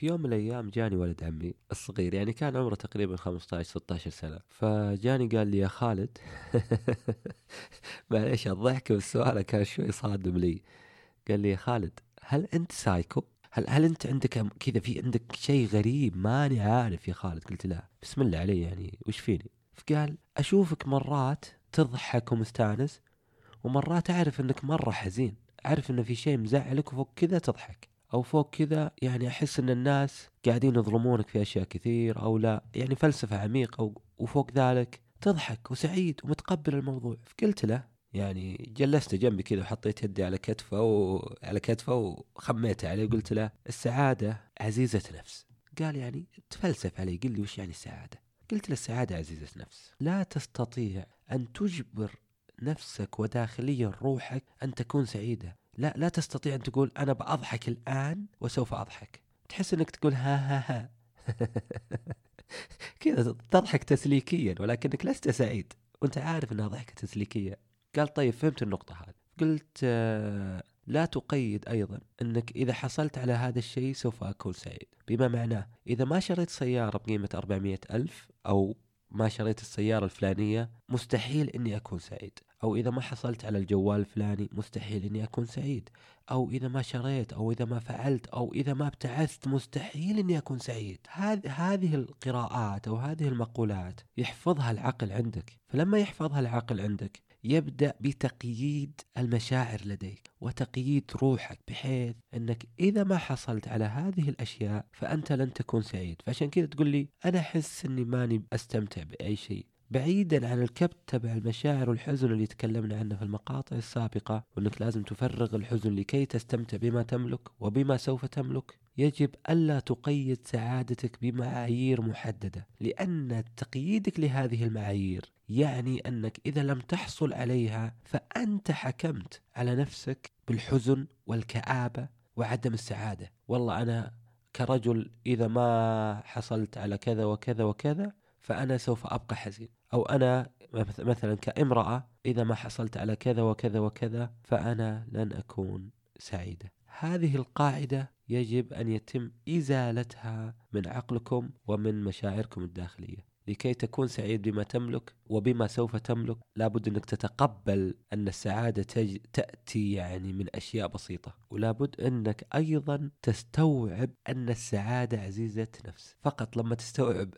في يوم من الأيام جاني ولد عمي الصغير يعني كان عمره تقريبا 15 16 سنة فجاني قال لي يا خالد معليش الضحك والسؤال كان شوي صادم لي قال لي يا خالد هل أنت سايكو؟ هل هل أنت عندك كذا في عندك شيء غريب ماني عارف يا خالد قلت لا بسم الله علي يعني وش فيني؟ فقال أشوفك مرات تضحك ومستانس ومرات أعرف إنك مرة حزين أعرف انه في شيء مزعلك وفوق كذا تضحك أو فوق كذا يعني أحس إن الناس قاعدين يظلمونك في أشياء كثير أو لا. يعني فلسفة عميقة وفوق ذلك تضحك وسعيد ومتقبل الموضوع. فقلت له يعني جلسته جنبي كذا وحطيت يدي على كتفه وعلى كتفه وخميته عليه وقلت له السعادة عزيزة نفس. قال يعني تفلسف علي قل لي وش يعني السعادة؟ قلت له السعادة عزيزة نفس. لا تستطيع أن تجبر نفسك وداخليا روحك أن تكون سعيدة. لا لا تستطيع أن تقول أنا بأضحك الآن وسوف أضحك. تحس إنك تقول ها ها ها. كذا تضحك تسليكيا ولكنك لست سعيد. وأنت عارف إنها ضحكة تسليكية. قال طيب فهمت النقطة هذه. قلت آه، لا تقيد أيضا إنك إذا حصلت على هذا الشيء سوف أكون سعيد. بما معناه إذا ما شريت سيارة بقيمة 400 ألف أو ما شريت السيارة الفلانية مستحيل إني أكون سعيد. أو إذا ما حصلت على الجوال الفلاني مستحيل إني أكون سعيد. أو إذا ما شريت أو إذا ما فعلت أو إذا ما ابتعثت مستحيل إني أكون سعيد. هذه هذه القراءات أو هذه المقولات يحفظها العقل عندك. فلما يحفظها العقل عندك يبدأ بتقييد المشاعر لديك وتقييد روحك بحيث إنك إذا ما حصلت على هذه الأشياء فأنت لن تكون سعيد. فعشان كذا تقول لي أنا أحس إني ماني أستمتع بأي شيء. بعيدا عن الكبت تبع المشاعر والحزن اللي تكلمنا عنه في المقاطع السابقة وأنك لازم تفرغ الحزن لكي تستمتع بما تملك وبما سوف تملك. يجب ألا تقيد سعادتك بمعايير محددة لأن تقييدك لهذه المعايير يعني أنك إذا لم تحصل عليها فأنت حكمت على نفسك بالحزن والكآبة وعدم السعادة. والله أنا كرجل إذا ما حصلت على كذا وكذا وكذا فأنا سوف أبقى حزين. أو أنا مثلا كامرأة إذا ما حصلت على كذا وكذا وكذا فأنا لن أكون سعيدة. هذه القاعدة يجب أن يتم إزالتها من عقلكم ومن مشاعركم الداخلية. لكي تكون سعيد بما تملك وبما سوف تملك. لابد أنك تتقبل أن السعادة تج... تأتي يعني من أشياء بسيطة. ولابد أنك أيضا تستوعب أن السعادة عزيزة نفس. فقط لما تستوعب.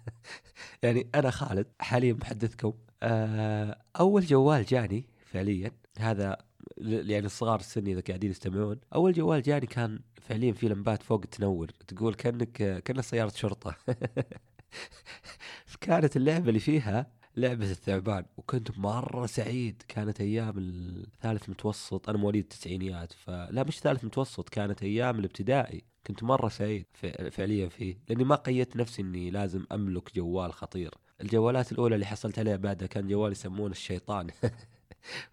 يعني أنا خالد حاليا محدثكم آه، أول جوال جاني فعليا. هذا يعني الصغار السن إذا قاعدين يستمعون. أول جوال جاني كان فعليا في لمبات فوق تنور. تقول كأنك كانك سياره شرطة. فكانت اللعبة اللي فيها لعبة الثعبان وكنت مرة سعيد. كانت أيام الثالث متوسط أنا مواليد التسعينيات فلا مش ثالث متوسط كانت أيام الابتدائي. كنت مرة سعيد فعليا فيه. لأني ما قيدت نفسي أني لازم أملك جوال خطير. الجوالات الأولى اللي حصلت عليها بعدها كان جوال يسمونه الشيطان.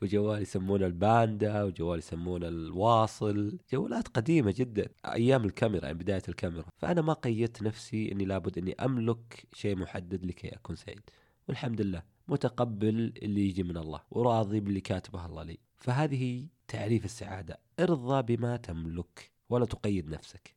وجوال يسمونه الباندا وجوال يسمونه الواصل جوالات قديمة جدا أيام الكاميرا يعني بداية الكاميرا. فأنا ما قيدت نفسي أني لابد أني أملك شيء محدد لكي أكون سعيد. والحمد لله متقبل اللي يجي من الله وراضي باللي كاتبه الله لي. فهذه تعريف السعادة. ارضى بما تملك ولا تقيد نفسك.